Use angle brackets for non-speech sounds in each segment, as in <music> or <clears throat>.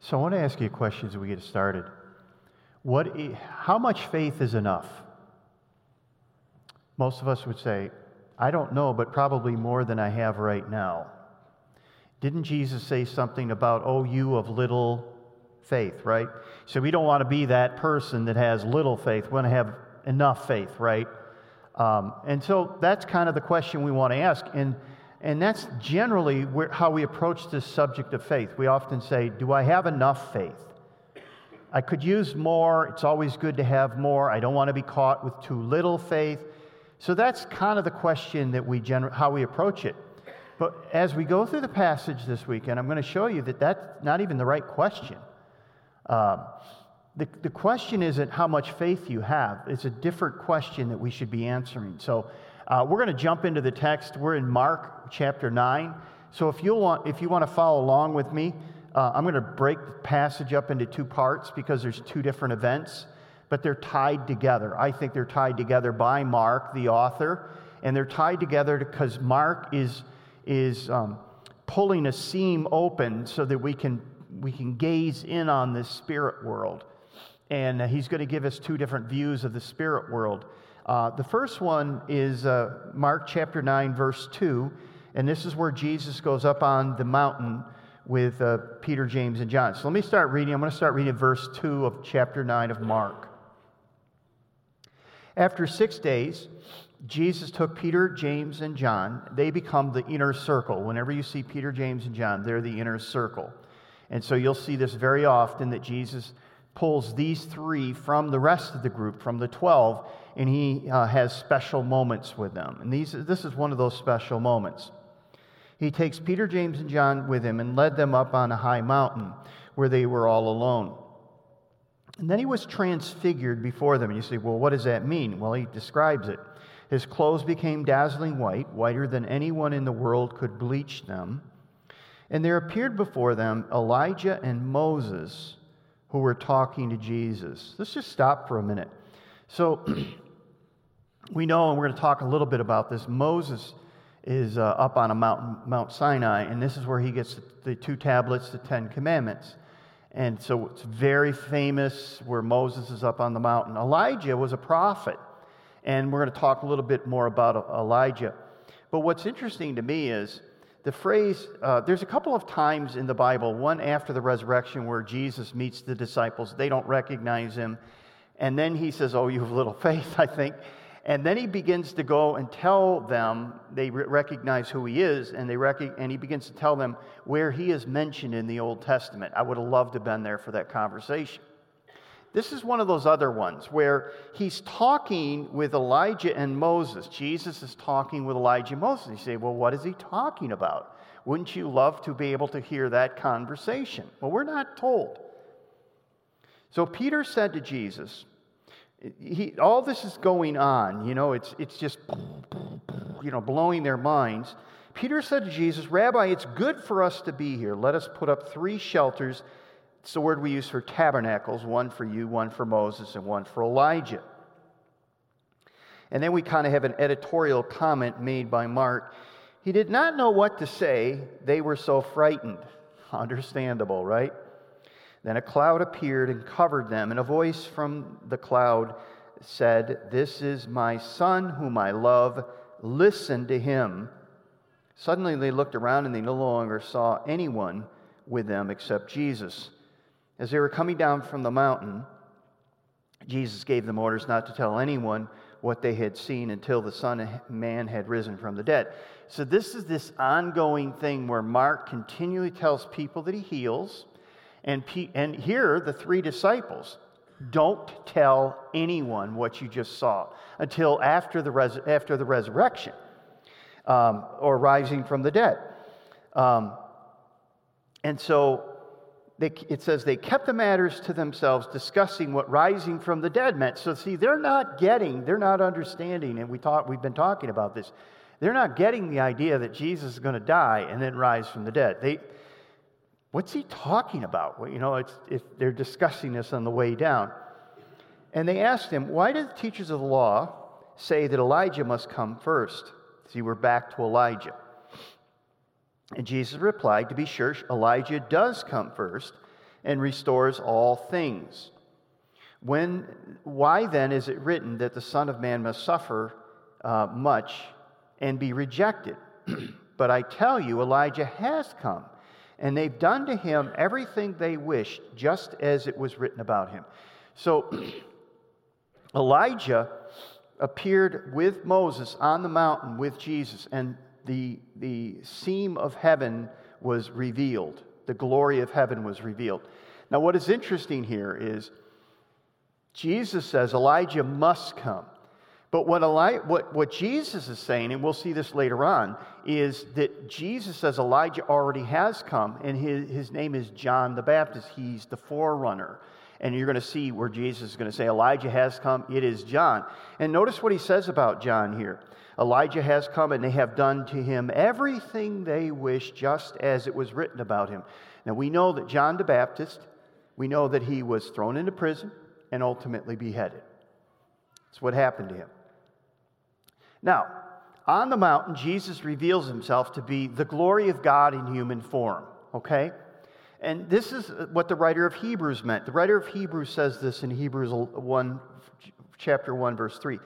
So I want to ask you a question as we get started. What, how much faith is enough? Most of us would say, I don't know, but probably more than I have right now. Didn't Jesus say something about, oh, you of little faith, right? So we don't want to be that person that has little faith. We want to have enough faith, right? Um, and so that's kind of the question we want to ask. And, and that's generally where, how we approach this subject of faith. We often say, Do I have enough faith? I could use more. It's always good to have more. I don't want to be caught with too little faith. So that's kind of the question that we gener- how we approach it. But as we go through the passage this weekend, I'm going to show you that that's not even the right question. Um, the, the question isn't how much faith you have, it's a different question that we should be answering. So uh, we're going to jump into the text. We're in Mark chapter 9. So if, you want, if you want to follow along with me, uh, I'm going to break the passage up into two parts because there's two different events, but they're tied together. I think they're tied together by Mark, the author, and they're tied together because Mark is, is um, pulling a seam open so that we can, we can gaze in on this spirit world and he's going to give us two different views of the spirit world. Uh, the first one is uh, Mark chapter 9, verse 2, and this is where Jesus goes up on the mountain with uh, Peter, James, and John. So let me start reading. I'm going to start reading verse 2 of chapter 9 of Mark. After six days, Jesus took Peter, James, and John. They become the inner circle. Whenever you see Peter, James, and John, they're the inner circle. And so you'll see this very often that Jesus pulls these three from the rest of the group, from the 12, and he uh, has special moments with them. And these, this is one of those special moments. He takes Peter, James, and John with him and led them up on a high mountain where they were all alone. And then he was transfigured before them. And you say, well, what does that mean? Well, he describes it. His clothes became dazzling white, whiter than anyone in the world could bleach them. And there appeared before them Elijah and Moses who were talking to Jesus. Let's just stop for a minute. So, <clears throat> we know, and we're going to talk a little bit about this. Moses is uh, up on a mountain, Mount Sinai, and this is where he gets the two tablets, the Ten Commandments. And so it's very famous where Moses is up on the mountain. Elijah was a prophet, and we're going to talk a little bit more about Elijah. But what's interesting to me is the phrase, uh, there's a couple of times in the Bible, one after the resurrection where Jesus meets the disciples. They don't recognize him. And then he says, Oh, you have little faith, <laughs> I think. And then he begins to go and tell them, they re- recognize who he is, and, they rec- and he begins to tell them where he is mentioned in the Old Testament. I would have loved to have been there for that conversation. This is one of those other ones where he's talking with Elijah and Moses. Jesus is talking with Elijah and Moses. You say, well, what is he talking about? Wouldn't you love to be able to hear that conversation? Well, we're not told. So Peter said to Jesus, he, all this is going on, you know, it's, it's just, you know, blowing their minds. Peter said to Jesus, Rabbi, it's good for us to be here. Let us put up three shelters it's the word we use for tabernacles one for you, one for Moses, and one for Elijah. And then we kind of have an editorial comment made by Mark. He did not know what to say, they were so frightened. <laughs> Understandable, right? Then a cloud appeared and covered them, and a voice from the cloud said, This is my son whom I love. Listen to him. Suddenly they looked around and they no longer saw anyone with them except Jesus. As they were coming down from the mountain, Jesus gave them orders not to tell anyone what they had seen until the Son of Man had risen from the dead. So, this is this ongoing thing where Mark continually tells people that he heals. And, and here, the three disciples don't tell anyone what you just saw until after the, res- after the resurrection um, or rising from the dead. Um, and so they, it says they kept the matters to themselves, discussing what rising from the dead meant. So, see, they're not getting, they're not understanding, and we talk, we've been talking about this. They're not getting the idea that Jesus is going to die and then rise from the dead. They, what's he talking about? Well, you know, it's, if they're discussing this on the way down. And they asked him, Why do the teachers of the law say that Elijah must come first? See, we're back to Elijah. And Jesus replied, To be sure, Elijah does come first and restores all things. When, why then is it written that the Son of Man must suffer uh, much and be rejected? <clears throat> but I tell you, Elijah has come, and they've done to him everything they wished, just as it was written about him. So <clears throat> Elijah appeared with Moses on the mountain with Jesus, and the, the seam of heaven was revealed. The glory of heaven was revealed. Now, what is interesting here is Jesus says Elijah must come. But what, Eli- what, what Jesus is saying, and we'll see this later on, is that Jesus says Elijah already has come, and his, his name is John the Baptist. He's the forerunner. And you're going to see where Jesus is going to say, Elijah has come, it is John. And notice what he says about John here Elijah has come, and they have done to him everything they wish, just as it was written about him. Now we know that John the Baptist, we know that he was thrown into prison and ultimately beheaded. That's what happened to him. Now, on the mountain, Jesus reveals himself to be the glory of God in human form, okay? And this is what the writer of Hebrews meant. The writer of Hebrews says this in Hebrews 1, chapter 1, verse 3.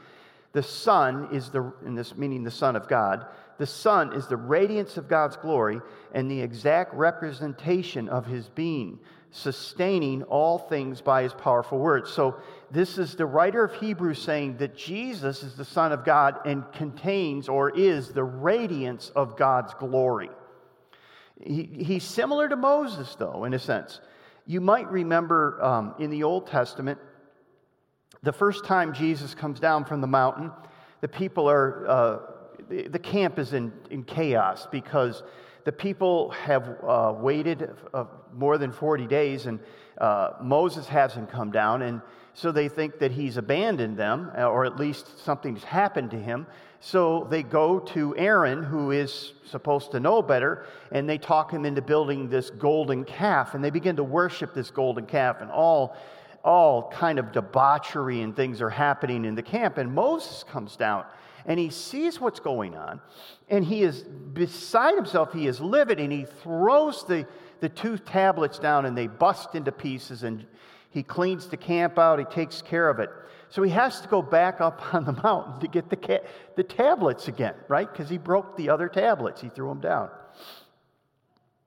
The Son is the, in this meaning the Son of God, the Son is the radiance of God's glory and the exact representation of his being sustaining all things by his powerful word. So, this is the writer of Hebrews saying that Jesus is the Son of God and contains or is the radiance of God's glory. He, he's similar to Moses, though, in a sense. You might remember um, in the Old Testament, the first time Jesus comes down from the mountain, the people are, uh, the, the, camp is in, in chaos because the people have uh, waited uh, more than 40 days, and uh, Moses hasn't come down, and so they think that he's abandoned them, uh, or at least something's happened to him. So they go to Aaron, who is supposed to know better, and they talk him into building this golden calf, and they begin to worship this golden calf, and all all kind of debauchery and things are happening in the camp. And Moses comes down and he sees what's going on, and he is beside himself. He is livid, and he throws the, the two tablets down, and they bust into pieces. And he cleans the camp out, he takes care of it. So he has to go back up <laughs> on the mountain to get the, ca- the tablets again, right? Because he broke the other tablets, he threw them down.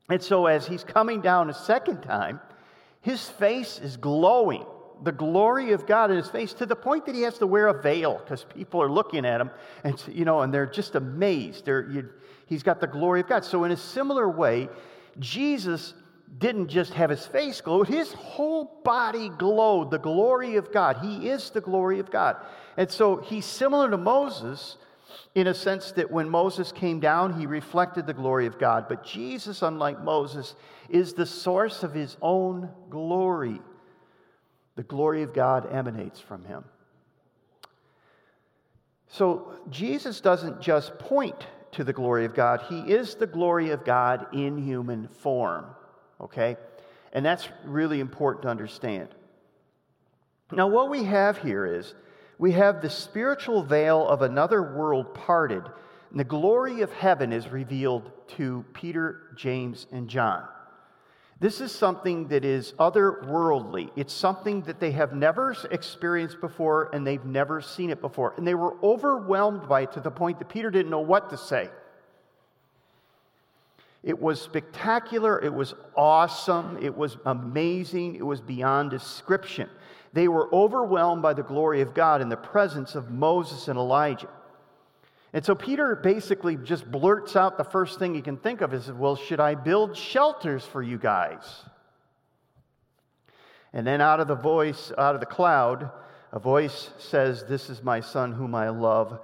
And so as he's coming down a second time, his face is glowing the glory of God in his face to the point that he has to wear a veil because people are looking at him and you know and they're just amazed. They're, you, he's got the glory of God. So in a similar way, Jesus didn't just have his face glow, his whole body glowed the glory of God. He is the glory of God. And so he's similar to Moses in a sense that when Moses came down, he reflected the glory of God. But Jesus, unlike Moses, is the source of his own glory. The glory of God emanates from him. So Jesus doesn't just point to the glory of God, he is the glory of God in human form. Okay? And that's really important to understand. Now, what we have here is we have the spiritual veil of another world parted, and the glory of heaven is revealed to Peter, James, and John. This is something that is otherworldly. It's something that they have never experienced before and they've never seen it before. And they were overwhelmed by it to the point that Peter didn't know what to say. It was spectacular. It was awesome. It was amazing. It was beyond description. They were overwhelmed by the glory of God in the presence of Moses and Elijah. And so Peter basically just blurts out the first thing he can think of is, Well, should I build shelters for you guys? And then out of the voice, out of the cloud, a voice says, This is my son whom I love.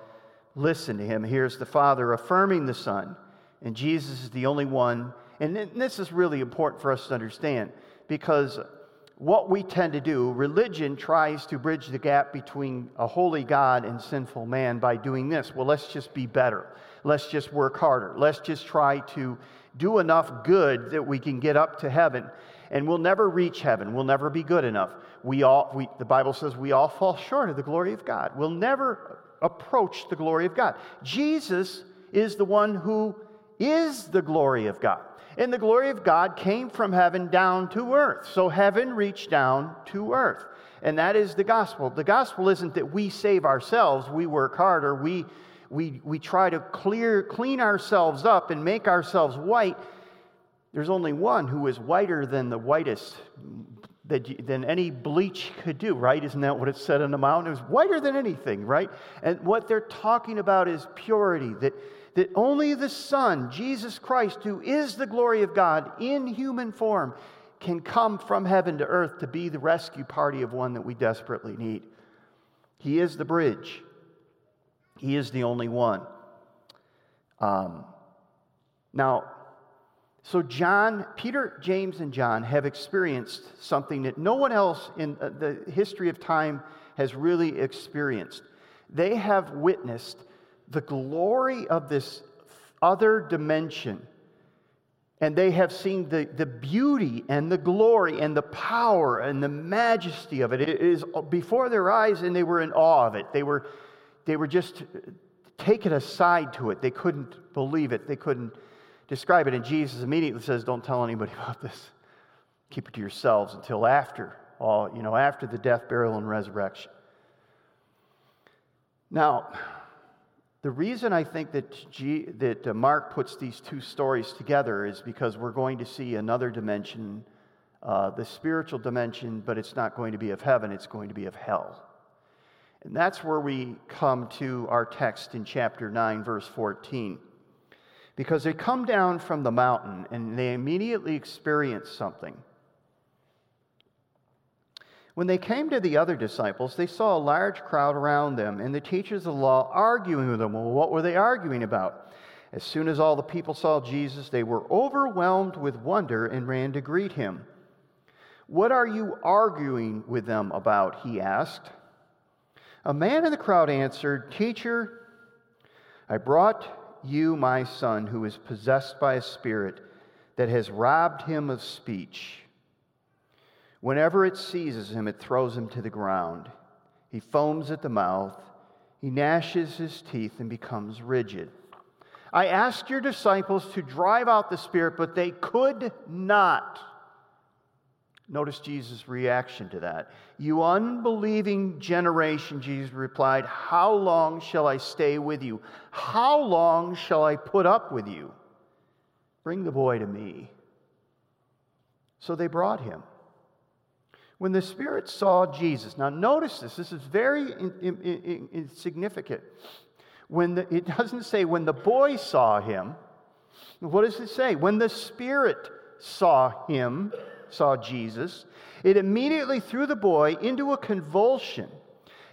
Listen to him. Here's the Father affirming the Son. And Jesus is the only one. And this is really important for us to understand because what we tend to do, religion tries to bridge the gap between a holy God and sinful man by doing this. Well, let's just be better. Let's just work harder. Let's just try to do enough good that we can get up to heaven. And we'll never reach heaven. We'll never be good enough. We all, we, the Bible says we all fall short of the glory of God. We'll never approach the glory of God. Jesus is the one who is the glory of God. And the glory of God came from heaven down to earth. So heaven reached down to earth. And that is the gospel. The gospel isn't that we save ourselves, we work harder, we, we, we try to clear, clean ourselves up and make ourselves white. There's only one who is whiter than the whitest that, than any bleach could do, right? Isn't that what it said on the mountain? It was whiter than anything, right? And what they're talking about is purity, that, that only the Son, Jesus Christ, who is the glory of God in human form, can come from heaven to earth to be the rescue party of one that we desperately need. He is the bridge, He is the only one. Um, now, so, John, Peter, James, and John have experienced something that no one else in uh, the history of time has really experienced. They have witnessed the glory of this other dimension. And they have seen the, the beauty and the glory and the power and the majesty of it. It is before their eyes, and they were in awe of it. They were, they were just taken aside to it. They couldn't believe it. They couldn't describe it. And Jesus immediately says, Don't tell anybody about this. Keep it to yourselves until after all, you know, after the death, burial, and resurrection. Now, the reason I think that, G, that uh, Mark puts these two stories together is because we're going to see another dimension, uh, the spiritual dimension, but it's not going to be of heaven, it's going to be of hell. And that's where we come to our text in chapter 9, verse 14 because they come down from the mountain and they immediately experience something. When they came to the other disciples, they saw a large crowd around them and the teachers of the law arguing with them. Well, what were they arguing about? As soon as all the people saw Jesus, they were overwhelmed with wonder and ran to greet him. What are you arguing with them about? He asked. A man in the crowd answered, Teacher, I brought you, my son, who is possessed by a spirit that has robbed him of speech. Whenever it seizes him, it throws him to the ground. He foams at the mouth, he gnashes his teeth, and becomes rigid. I asked your disciples to drive out the spirit, but they could not. Notice Jesus' reaction to that. You unbelieving generation, Jesus replied, How long shall I stay with you? How long shall I put up with you? Bring the boy to me. So they brought him. When the Spirit saw Jesus, now notice this, this is very in, in, in, significant. When the, it doesn't say when the boy saw him, what does it say? When the Spirit saw him, saw Jesus, it immediately threw the boy into a convulsion.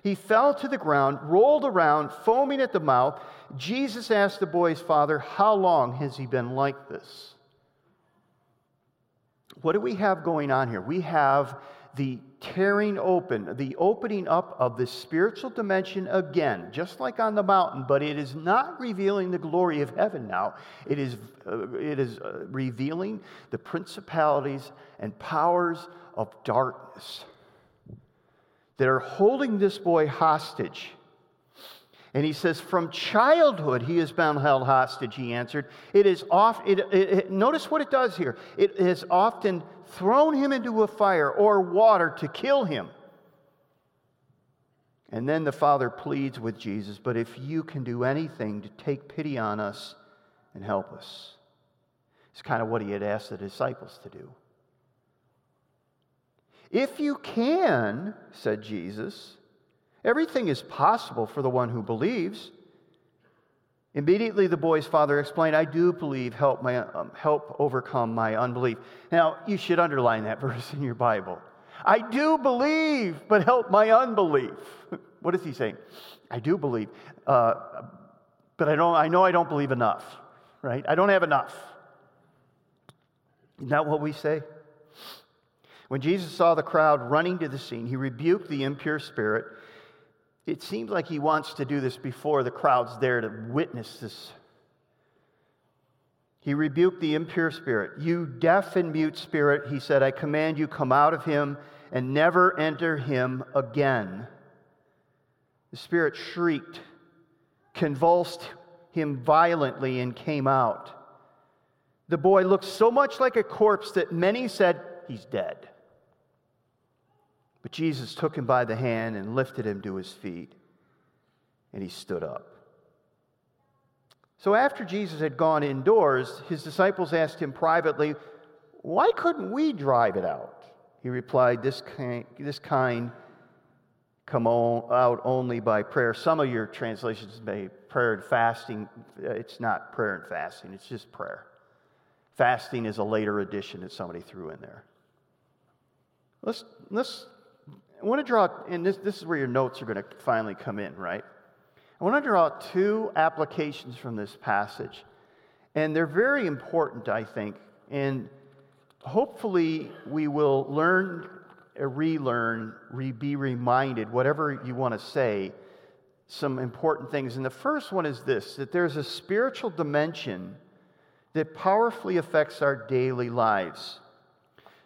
He fell to the ground, rolled around, foaming at the mouth. Jesus asked the boy's father, How long has he been like this? What do we have going on here? We have the tearing open, the opening up of the spiritual dimension again, just like on the mountain, but it is not revealing the glory of heaven now. It is, uh, it is uh, revealing the principalities and powers of darkness that are holding this boy hostage. And he says, From childhood he has been held hostage, he answered. It is off, it, it, it, notice what it does here. It has often thrown him into a fire or water to kill him. And then the father pleads with Jesus, But if you can do anything to take pity on us and help us. It's kind of what he had asked the disciples to do. If you can, said Jesus, Everything is possible for the one who believes. Immediately, the boy's father explained, I do believe, help, my, um, help overcome my unbelief. Now, you should underline that <laughs> verse in your Bible. I do believe, but help my unbelief. <laughs> what is he saying? I do believe, uh, but I, don't, I know I don't believe enough, right? I don't have enough. Isn't that what we say? When Jesus saw the crowd running to the scene, he rebuked the impure spirit it seems like he wants to do this before the crowd's there to witness this. He rebuked the impure spirit. You deaf and mute spirit, he said, I command you, come out of him and never enter him again. The spirit shrieked, convulsed him violently, and came out. The boy looked so much like a corpse that many said, He's dead. But Jesus took him by the hand and lifted him to his feet, and he stood up. So after Jesus had gone indoors, his disciples asked him privately, Why couldn't we drive it out? He replied, This kind, this kind come out only by prayer. Some of your translations may prayer and fasting. It's not prayer and fasting, it's just prayer. Fasting is a later addition that somebody threw in there. Let's, let's I want to draw, and this, this is where your notes are going to finally come in, right? I want to draw two applications from this passage. And they're very important, I think. And hopefully, we will learn, uh, relearn, re- be reminded, whatever you want to say, some important things. And the first one is this that there's a spiritual dimension that powerfully affects our daily lives.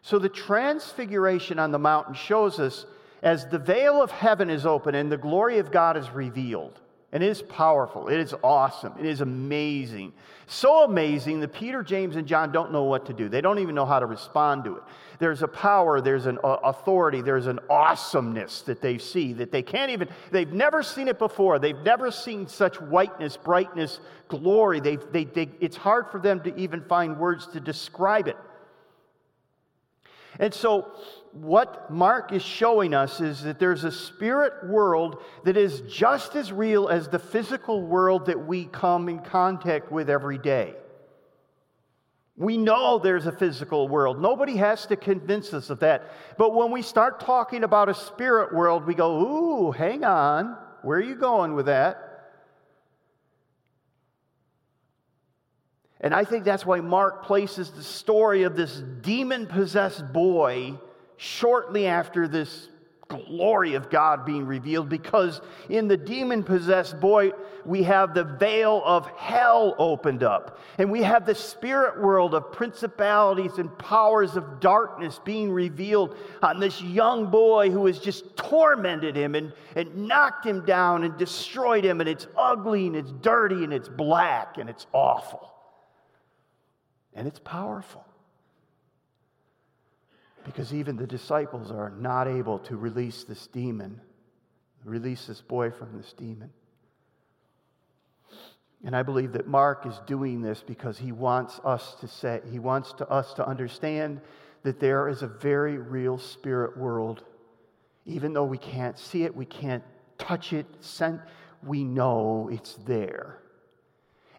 So, the transfiguration on the mountain shows us as the veil of heaven is open and the glory of God is revealed. And it is powerful. It is awesome. It is amazing. So amazing that Peter, James, and John don't know what to do. They don't even know how to respond to it. There's a power, there's an uh, authority, there's an awesomeness that they see that they can't even, they've never seen it before. They've never seen such whiteness, brightness, glory. They, they, they, it's hard for them to even find words to describe it. And so what Mark is showing us is that there's a spirit world that is just as real as the physical world that we come in contact with every day. We know there's a physical world. Nobody has to convince us of that. But when we start talking about a spirit world, we go, ooh, hang on. Where are you going with that? And I think that's why Mark places the story of this demon possessed boy shortly after this glory of God being revealed because in the demon possessed boy, we have the veil of hell opened up. And we have the spirit world of principalities and powers of darkness being revealed on this young boy who has just tormented him and, and knocked him down and destroyed him. And it's ugly and it's dirty and it's black and it's awful. And it's powerful because even the disciples are not able to release this demon, release this boy from this demon. And I believe that Mark is doing this because he wants us to say, he wants to, us to understand that there is a very real spirit world. Even though we can't see it, we can't touch it, sense, we know it's there.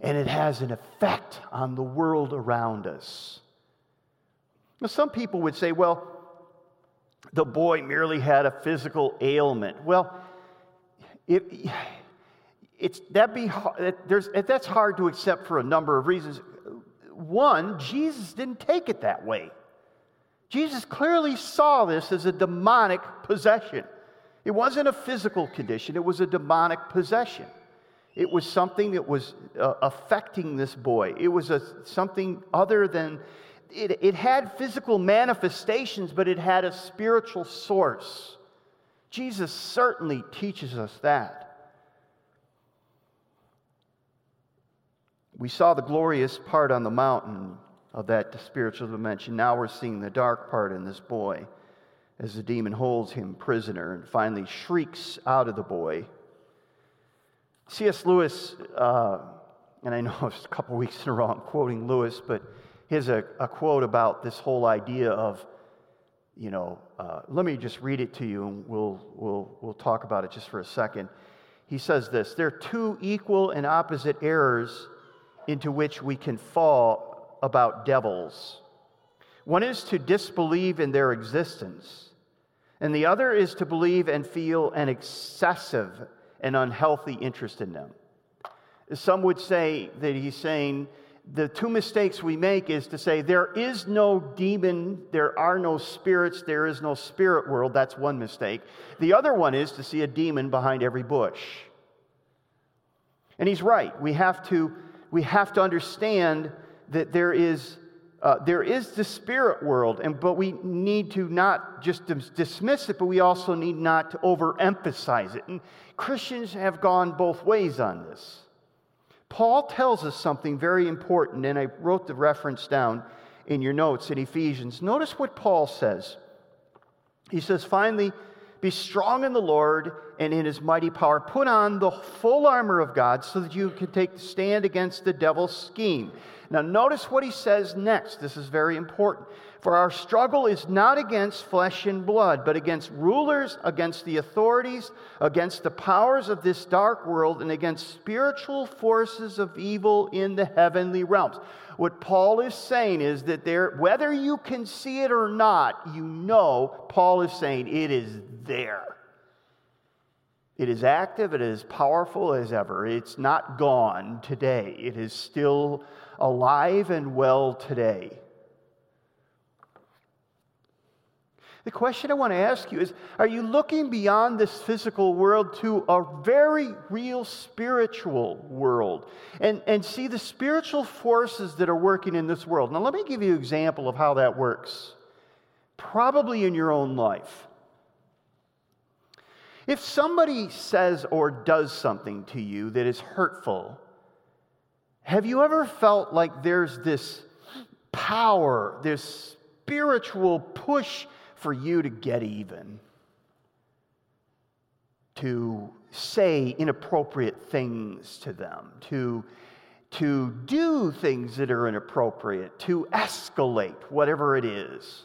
And it has an effect on the world around us. Now, some people would say, well, the boy merely had a physical ailment. Well, it, it's, that be, there's, that's hard to accept for a number of reasons. One, Jesus didn't take it that way. Jesus clearly saw this as a demonic possession. It wasn't a physical condition, it was a demonic possession. It was something that was uh, affecting this boy. It was a, something other than it, it had physical manifestations, but it had a spiritual source. Jesus certainly teaches us that. We saw the glorious part on the mountain of that spiritual dimension. Now we're seeing the dark part in this boy as the demon holds him prisoner and finally shrieks out of the boy. C.S. Lewis, uh, and I know <laughs> it's a couple weeks in a row I'm quoting Lewis, but Here's a, a quote about this whole idea of, you know, uh, let me just read it to you and we'll, we'll, we'll talk about it just for a second. He says this There are two equal and opposite errors into which we can fall about devils. One is to disbelieve in their existence, and the other is to believe and feel an excessive and unhealthy interest in them. Some would say that he's saying the two mistakes we make is to say there is no demon, there are no spirits, there is no spirit world. That's one mistake. The other one is to see a demon behind every bush. And he's right. We have to, we have to understand that there is, uh, there is the spirit world, and, but we need to not just dismiss it, but we also need not to overemphasize it. And Christians have gone both ways on this. Paul tells us something very important, and I wrote the reference down in your notes in Ephesians. Notice what Paul says. He says, finally, be strong in the Lord and in his mighty power. Put on the full armor of God so that you can take the stand against the devil's scheme. Now, notice what he says next. This is very important. For our struggle is not against flesh and blood, but against rulers, against the authorities, against the powers of this dark world, and against spiritual forces of evil in the heavenly realms. What Paul is saying is that there, whether you can see it or not, you know, Paul is saying it is there. It is active, it is powerful as ever. It's not gone today, it is still alive and well today. The question I want to ask you is Are you looking beyond this physical world to a very real spiritual world and, and see the spiritual forces that are working in this world? Now, let me give you an example of how that works, probably in your own life. If somebody says or does something to you that is hurtful, have you ever felt like there's this power, this spiritual push for you to get even, to say inappropriate things to them, to, to do things that are inappropriate, to escalate whatever it is.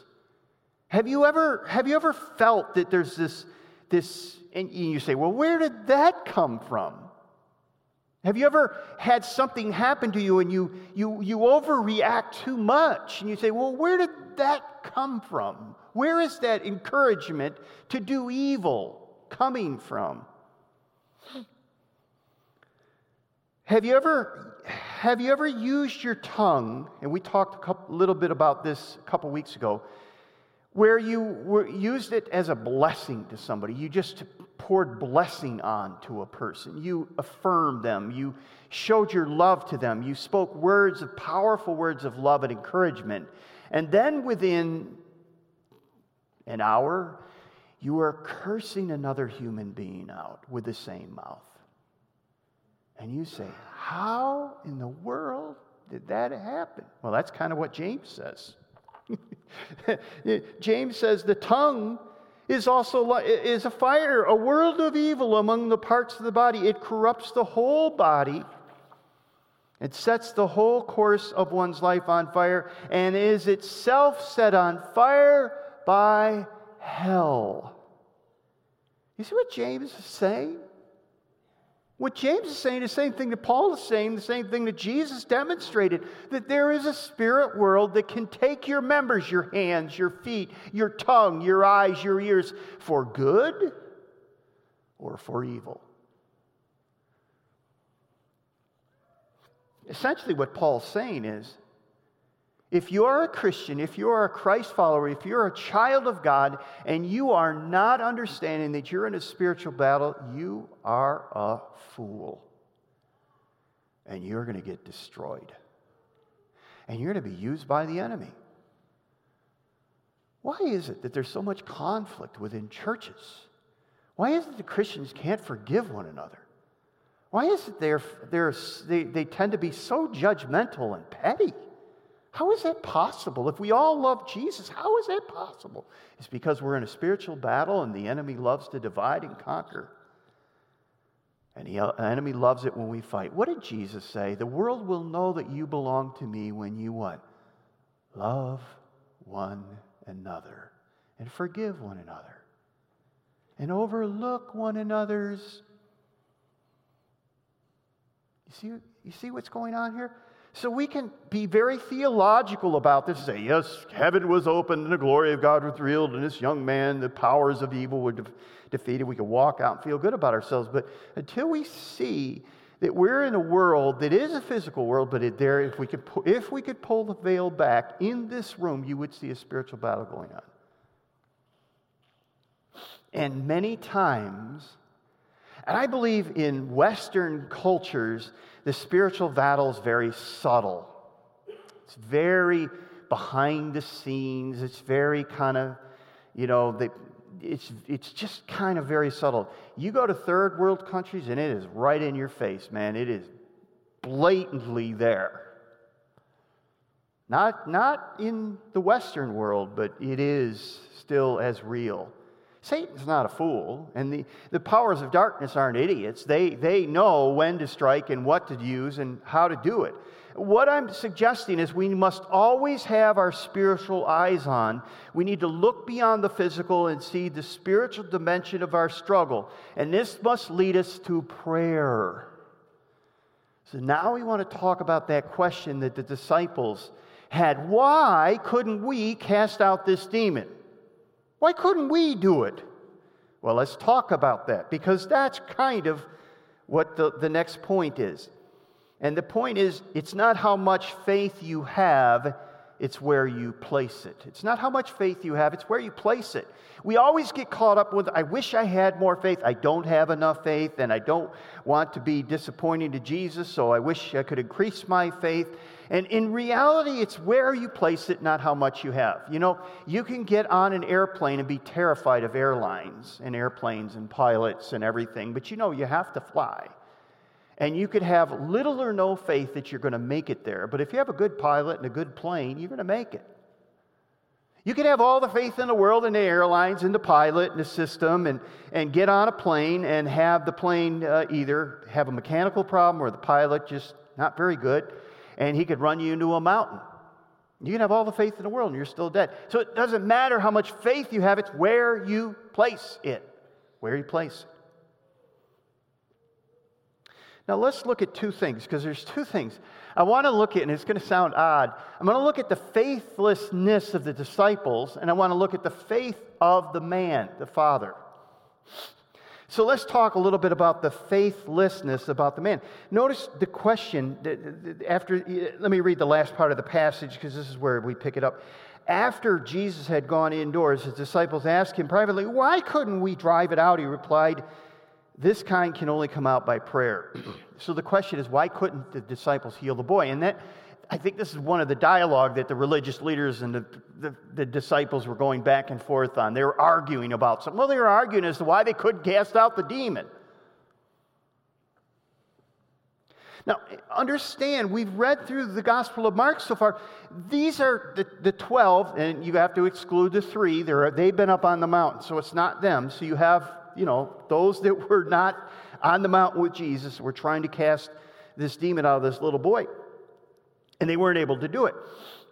Have you ever, have you ever felt that there's this, this, and you say, well, where did that come from? Have you ever had something happen to you and you, you, you overreact too much and you say, well, where did that come from? Where is that encouragement to do evil coming from? Have you ever, have you ever used your tongue, and we talked a couple, little bit about this a couple weeks ago, where you were, used it as a blessing to somebody? You just poured blessing on to a person. You affirmed them. You showed your love to them. You spoke words of powerful words of love and encouragement. And then within an hour, you are cursing another human being out with the same mouth. And you say, How in the world did that happen? Well, that's kind of what James says. <laughs> James says the tongue is also is a fire, a world of evil among the parts of the body. It corrupts the whole body. It sets the whole course of one's life on fire and is itself set on fire by hell. You see what James is saying? What James is saying is the same thing that Paul is saying, the same thing that Jesus demonstrated that there is a spirit world that can take your members, your hands, your feet, your tongue, your eyes, your ears, for good or for evil. Essentially, what Paul's saying is if you are a Christian, if you are a Christ follower, if you're a child of God, and you are not understanding that you're in a spiritual battle, you are a fool. And you're going to get destroyed. And you're going to be used by the enemy. Why is it that there's so much conflict within churches? Why is it that Christians can't forgive one another? Why is it they're, they're, they, they tend to be so judgmental and petty? How is that possible? If we all love Jesus, how is that possible? It's because we're in a spiritual battle and the enemy loves to divide and conquer. And the uh, enemy loves it when we fight. What did Jesus say? The world will know that you belong to me when you what? Love one another and forgive one another and overlook one another's. You see, you see what's going on here? So we can be very theological about this and say, yes, heaven was opened and the glory of God was revealed, and this young man, the powers of evil were de- defeated. We can walk out and feel good about ourselves. But until we see that we're in a world that is a physical world, but it, there, if we, could, if we could pull the veil back in this room, you would see a spiritual battle going on. And many times, and I believe in Western cultures, the spiritual battle is very subtle. It's very behind the scenes. It's very kind of, you know, the, it's, it's just kind of very subtle. You go to third world countries and it is right in your face, man. It is blatantly there. Not, not in the Western world, but it is still as real. Satan's not a fool, and the, the powers of darkness aren't idiots. They, they know when to strike and what to use and how to do it. What I'm suggesting is we must always have our spiritual eyes on. We need to look beyond the physical and see the spiritual dimension of our struggle. And this must lead us to prayer. So now we want to talk about that question that the disciples had. Why couldn't we cast out this demon? Why couldn't we do it? Well, let's talk about that because that's kind of what the, the next point is. And the point is, it's not how much faith you have, it's where you place it. It's not how much faith you have, it's where you place it. We always get caught up with, I wish I had more faith. I don't have enough faith, and I don't want to be disappointing to Jesus, so I wish I could increase my faith. And in reality, it's where you place it, not how much you have. You know, you can get on an airplane and be terrified of airlines and airplanes and pilots and everything, but you know, you have to fly. And you could have little or no faith that you're going to make it there. But if you have a good pilot and a good plane, you're going to make it. You can have all the faith in the world in the airlines and the pilot and the system and, and get on a plane and have the plane uh, either have a mechanical problem or the pilot just not very good and he could run you into a mountain. You can have all the faith in the world and you're still dead. So it doesn't matter how much faith you have, it's where you place it. Where you place it. Now let's look at two things because there's two things. I want to look at, and it's going to sound odd. I'm going to look at the faithlessness of the disciples, and I want to look at the faith of the man, the Father. So let's talk a little bit about the faithlessness about the man. Notice the question after, let me read the last part of the passage because this is where we pick it up. After Jesus had gone indoors, his disciples asked him privately, Why couldn't we drive it out? He replied, this kind can only come out by prayer. <clears throat> so the question is, why couldn't the disciples heal the boy? And that, I think this is one of the dialogue that the religious leaders and the, the, the, disciples were going back and forth on. They were arguing about something. Well, they were arguing as to why they couldn't cast out the demon. Now, understand, we've read through the Gospel of Mark so far. These are the, the 12, and you have to exclude the three. They're, they've been up on the mountain, so it's not them. So you have you know, those that <laughs> were not on the mountain with Jesus were trying to cast this demon out of this little boy. And they weren't able to do it.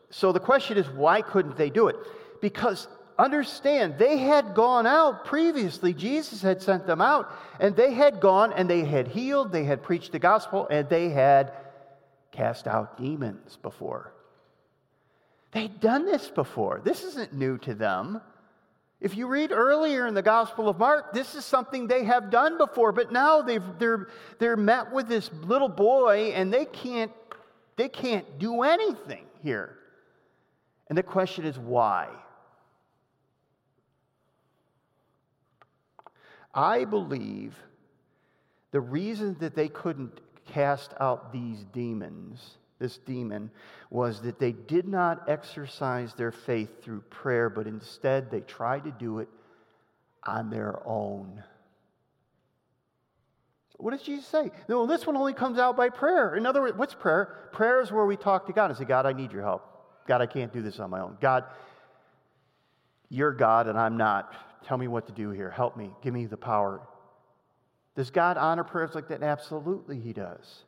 So the question is, why couldn't they do it? Because understand, they had gone out previously. Jesus had sent them out, and they had gone and they had healed, they had preached the gospel, and they had cast out demons before. They'd done this before. This isn't new to them. If you read earlier in the Gospel of Mark, this is something they have done before, but now they've, they're, they're met with this little boy and they can't, they can't do anything here. And the question is why? I believe the reason that they couldn't cast out these demons this demon was that they did not exercise their faith through prayer, but instead they tried to do it on their own. What does Jesus say? No, this one only comes out by prayer. In other words, what's prayer? Prayer is where we talk to God and say, God, I need your help. God, I can't do this on my own. God, you're God and I'm not. Tell me what to do here. Help me. Give me the power. Does God honor prayers like that? Absolutely, He does.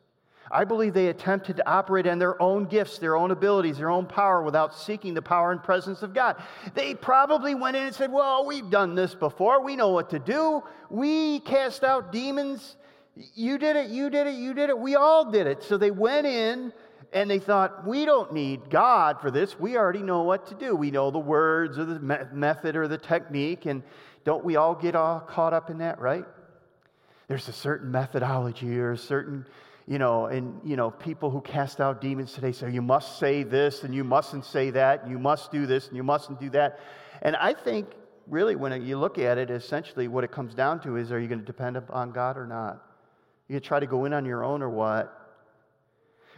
I believe they attempted to operate on their own gifts, their own abilities, their own power without seeking the power and presence of God. They probably went in and said, Well, we've done this before. We know what to do. We cast out demons. You did it, you did it, you did it. We all did it. So they went in and they thought, We don't need God for this. We already know what to do. We know the words or the method or the technique. And don't we all get all caught up in that, right? There's a certain methodology or a certain you know, and, you know, people who cast out demons today say, you must say this and you mustn't say that, and you must do this and you mustn't do that. And I think, really, when you look at it, essentially what it comes down to is are you going to depend upon God or not? You try to go in on your own or what?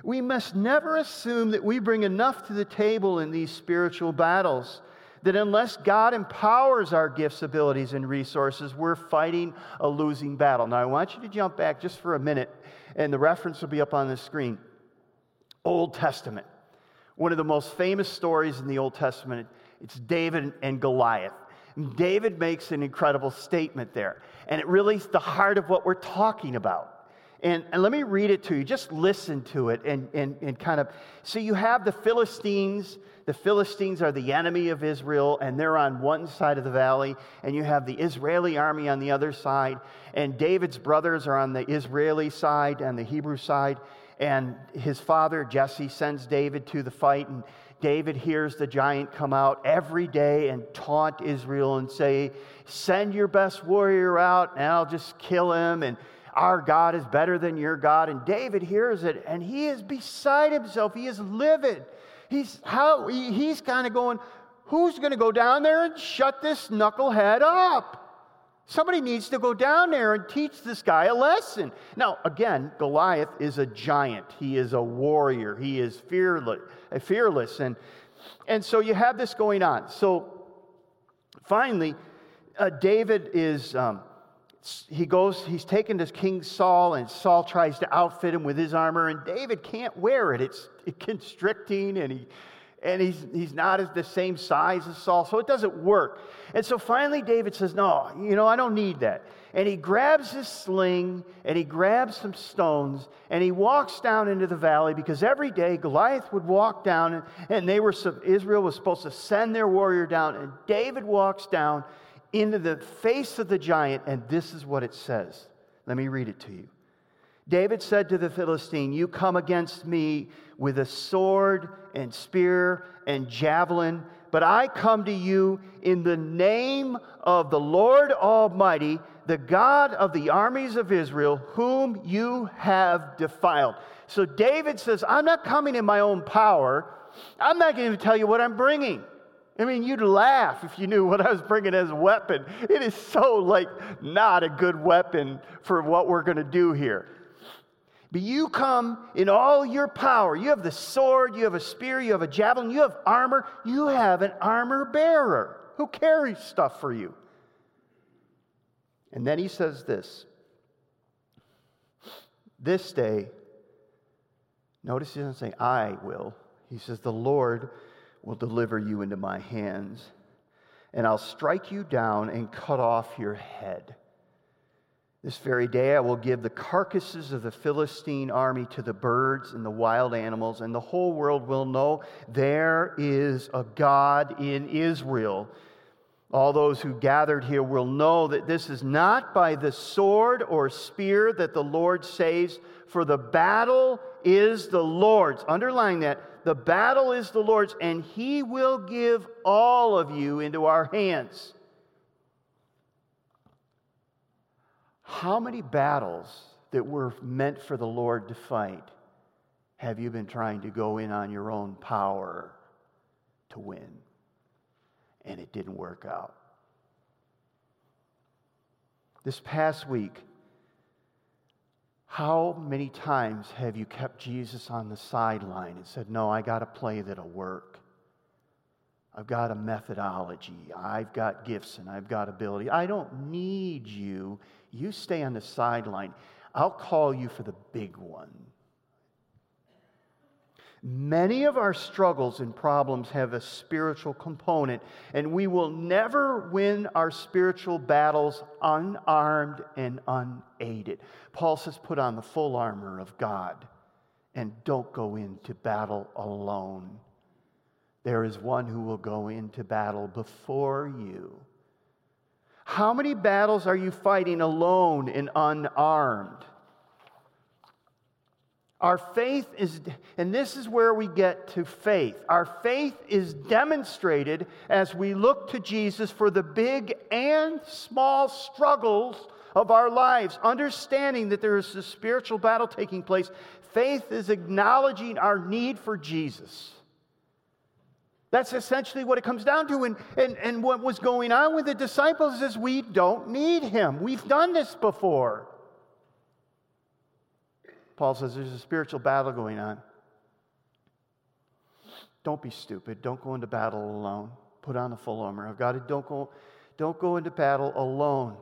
We must never assume that we bring enough to the table in these spiritual battles that unless God empowers our gifts, abilities, and resources, we're fighting a losing battle. Now, I want you to jump back just for a minute and the reference will be up on the screen. Old Testament. One of the most famous stories in the Old Testament, it's David and Goliath. David makes an incredible statement there, and it really is the heart of what we're talking about. And, and let me read it to you. Just listen to it and, and, and kind of. So you have the Philistines. The Philistines are the enemy of Israel, and they're on one side of the valley. And you have the Israeli army on the other side. And David's brothers are on the Israeli side and the Hebrew side. And his father, Jesse, sends David to the fight. And David hears the giant come out every day and taunt Israel and say, Send your best warrior out, and I'll just kill him. And our God is better than your God. And David hears it and he is beside himself. He is livid. He's, how, he, he's kind of going, Who's going to go down there and shut this knucklehead up? Somebody needs to go down there and teach this guy a lesson. Now, again, Goliath is a giant. He is a warrior. He is fearless. fearless. And, and so you have this going on. So finally, uh, David is. Um, he goes, he's taken to King Saul, and Saul tries to outfit him with his armor, and David can't wear it. It's constricting, and, he, and he's, he's not as the same size as Saul, so it doesn't work. And so finally, David says, No, you know, I don't need that. And he grabs his sling, and he grabs some stones, and he walks down into the valley because every day Goliath would walk down, and, and they were, Israel was supposed to send their warrior down, and David walks down into the face of the giant, and this is what it says. Let me read it to you. David said to the Philistine, You come against me with a sword and spear and javelin, but I come to you in the name of the Lord Almighty, the God of the armies of Israel, whom you have defiled. So David says, I'm not coming in my own power. I'm not going to tell you what I'm bringing. I mean, you'd laugh if you knew what I was bringing as a weapon. It is so, like, not a good weapon for what we're going to do here. But you come in all your power. You have the sword, you have a spear, you have a javelin, you have armor. You have an armor bearer who carries stuff for you. And then he says this This day, notice he doesn't say, I will. He says, The Lord will deliver you into my hands, and I'll strike you down and cut off your head. This very day I will give the carcasses of the Philistine army to the birds and the wild animals, and the whole world will know there is a God in Israel. All those who gathered here will know that this is not by the sword or spear that the Lord saves, for the battle is the Lord's. Underline that the battle is the Lord's, and He will give all of you into our hands. How many battles that were meant for the Lord to fight have you been trying to go in on your own power to win? And it didn't work out. This past week, how many times have you kept Jesus on the sideline and said, No, I got a play that'll work? I've got a methodology. I've got gifts and I've got ability. I don't need you. You stay on the sideline. I'll call you for the big one. Many of our struggles and problems have a spiritual component, and we will never win our spiritual battles unarmed and unaided. Paul says, put on the full armor of God and don't go into battle alone. There is one who will go into battle before you. How many battles are you fighting alone and unarmed? Our faith is, and this is where we get to faith. Our faith is demonstrated as we look to Jesus for the big and small struggles of our lives, understanding that there is a spiritual battle taking place. Faith is acknowledging our need for Jesus. That's essentially what it comes down to. And, and, and what was going on with the disciples is we don't need him. We've done this before. Paul says there's a spiritual battle going on. Don't be stupid. Don't go into battle alone. Put on the full armor of God. Don't go, don't go into battle alone.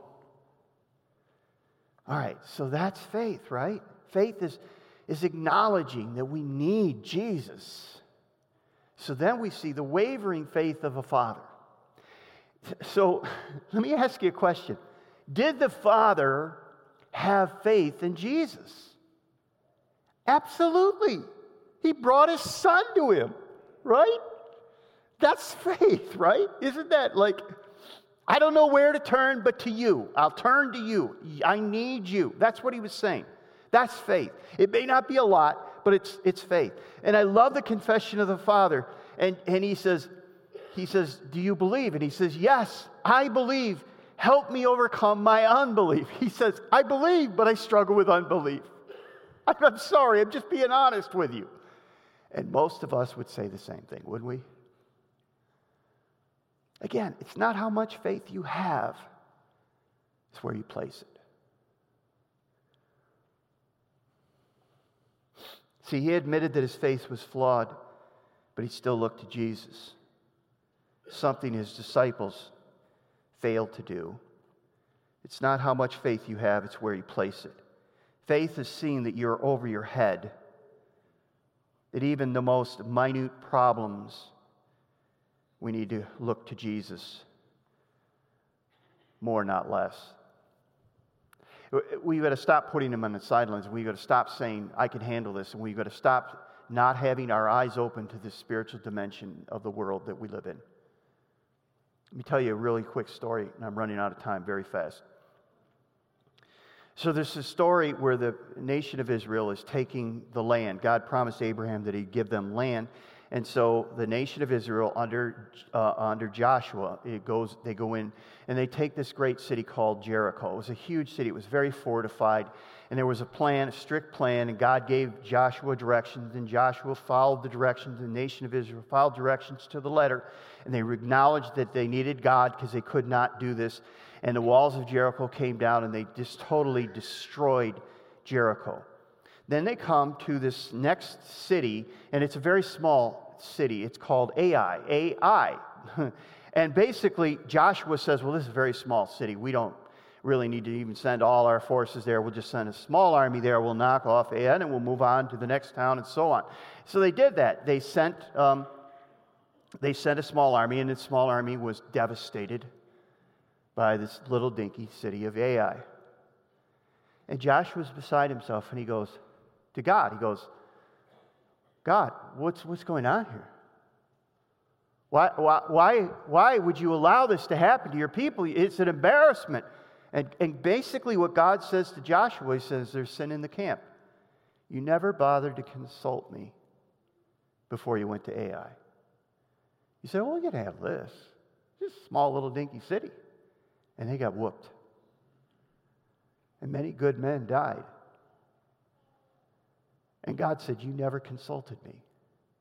All right, so that's faith, right? Faith is, is acknowledging that we need Jesus. So then we see the wavering faith of a father. So <laughs> let me ask you a question Did the father have faith in Jesus? Absolutely. He brought his son to him, right? That's <laughs> faith, right? Isn't that like, I don't know where to turn but to you. I'll turn to you. I need you. That's what he was saying. That's faith. It may not be a lot, but it's, it's faith. And I love the confession of the Father. And, and he says, he says, Do you believe? And he says, Yes, I believe. Help me overcome my unbelief. <laughs> He says, I believe, but I struggle with unbelief. <laughs> I'm sorry, I'm just being honest with you. And most of us would say the same thing, wouldn't we? Again, it's not how much faith you have, it's where you place it. See, he admitted that his faith was flawed, but he still looked to Jesus. Something his disciples failed to do. It's not how much faith you have, it's where you place it. Faith is seeing that you're over your head, that even the most minute problems, we need to look to Jesus. More, not less. We've got to stop putting him on the sidelines. We've got to stop saying, I can handle this. And we've got to stop not having our eyes open to the spiritual dimension of the world that we live in. Let me tell you a really quick story, and I'm running out of time very fast. So there's a story where the nation of Israel is taking the land. God promised Abraham that he'd give them land. And so the nation of Israel under, uh, under Joshua, it goes, they go in and they take this great city called Jericho. It was a huge city. It was very fortified. And there was a plan, a strict plan, and God gave Joshua directions, and Joshua followed the directions. The nation of Israel followed directions to the letter. And they acknowledged that they needed God because they could not do this and the walls of Jericho came down and they just totally destroyed Jericho. Then they come to this next city, and it's a very small city. It's called Ai. Ai. <laughs> and basically, Joshua says, Well, this is a very small city. We don't really need to even send all our forces there. We'll just send a small army there. We'll knock off Ai, and we'll move on to the next town, and so on. So they did that. They sent, um, they sent a small army, and the small army was devastated by this little dinky city of Ai. And Joshua's beside himself and he goes to God, he goes, God, what's, what's going on here? Why, why, why, why would you allow this to happen to your people? It's an embarrassment. And, and basically, what God says to Joshua, he says, There's sin in the camp. You never bothered to consult me before you went to Ai. You say, Well, we can handle this. Just a small little dinky city and they got whooped. And many good men died. And God said, You never consulted me.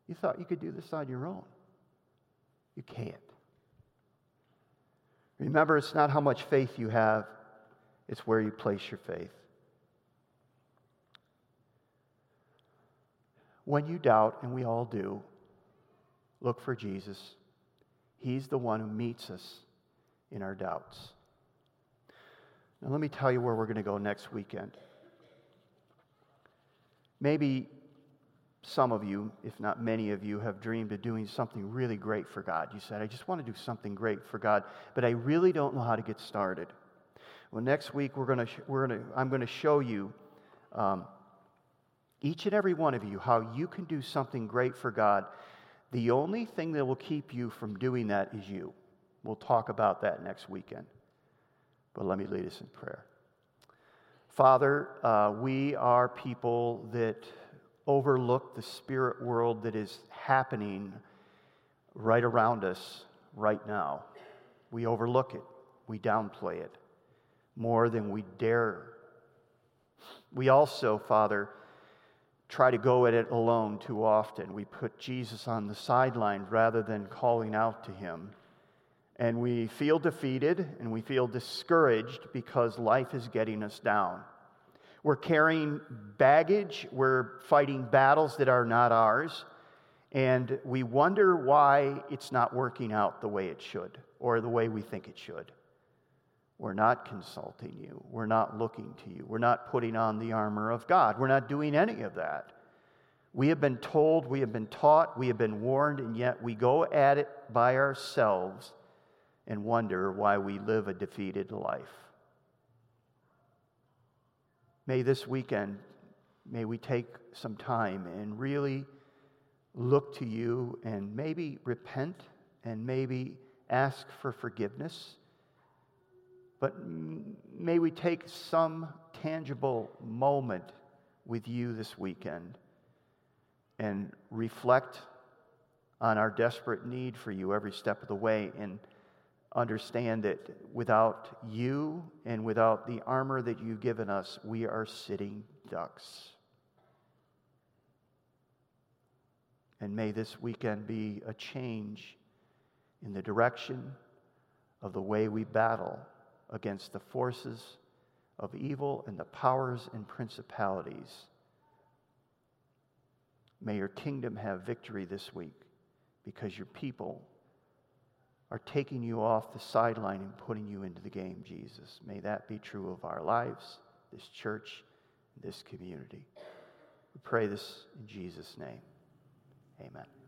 You thought you could do this on your own. You can't. Remember, it's not how much faith you have, it's where you place your faith. When you doubt, and we all do, look for Jesus. He's the one who meets us in our doubts. Now, let me tell you where we're going to go next weekend. Maybe some of you, if not many of you, have dreamed of doing something really great for God. You said, I just want to do something great for God, but I really don't know how to get started. Well, next week, we're going to, we're to, I'm going to show you, um, each and every one of you, how you can do something great for God. The only thing that will keep you from doing that is you. We'll talk about that next weekend. But let me lead us in prayer. Father, uh, we are people that overlook the spirit world that is happening right around us right now. We overlook it, we downplay it more than we dare. We also, Father, try to go at it alone too often. We put Jesus on the sideline rather than calling out to him and we feel defeated and we feel discouraged because life is getting us down. We're carrying baggage, we're fighting battles that are not ours, and we wonder why it's not working out the way it should or the way we think it should. we're not consulting you. We're not looking to you. We're not putting on the armor of God. We're not doing any of that. We have been told, we have been taught, we have been warned, and yet we go at it by ourselves and wonder why we live a defeated life. May this weekend, may we take some time and really look to you and maybe repent and maybe ask for forgiveness. But may we take some tangible moment with you this weekend and reflect on our desperate need for you every step of the way and understand that without you and without the armor that you've given us, we are sitting ducks. And may this weekend be a change in the direction of the way we battle against the forces of evil and the powers and principalities. May your kingdom have victory this week because your people are taking you off the sideline and putting you into the game, Jesus. May that be true of our lives, this church, this community. We pray this in Jesus' name. Amen.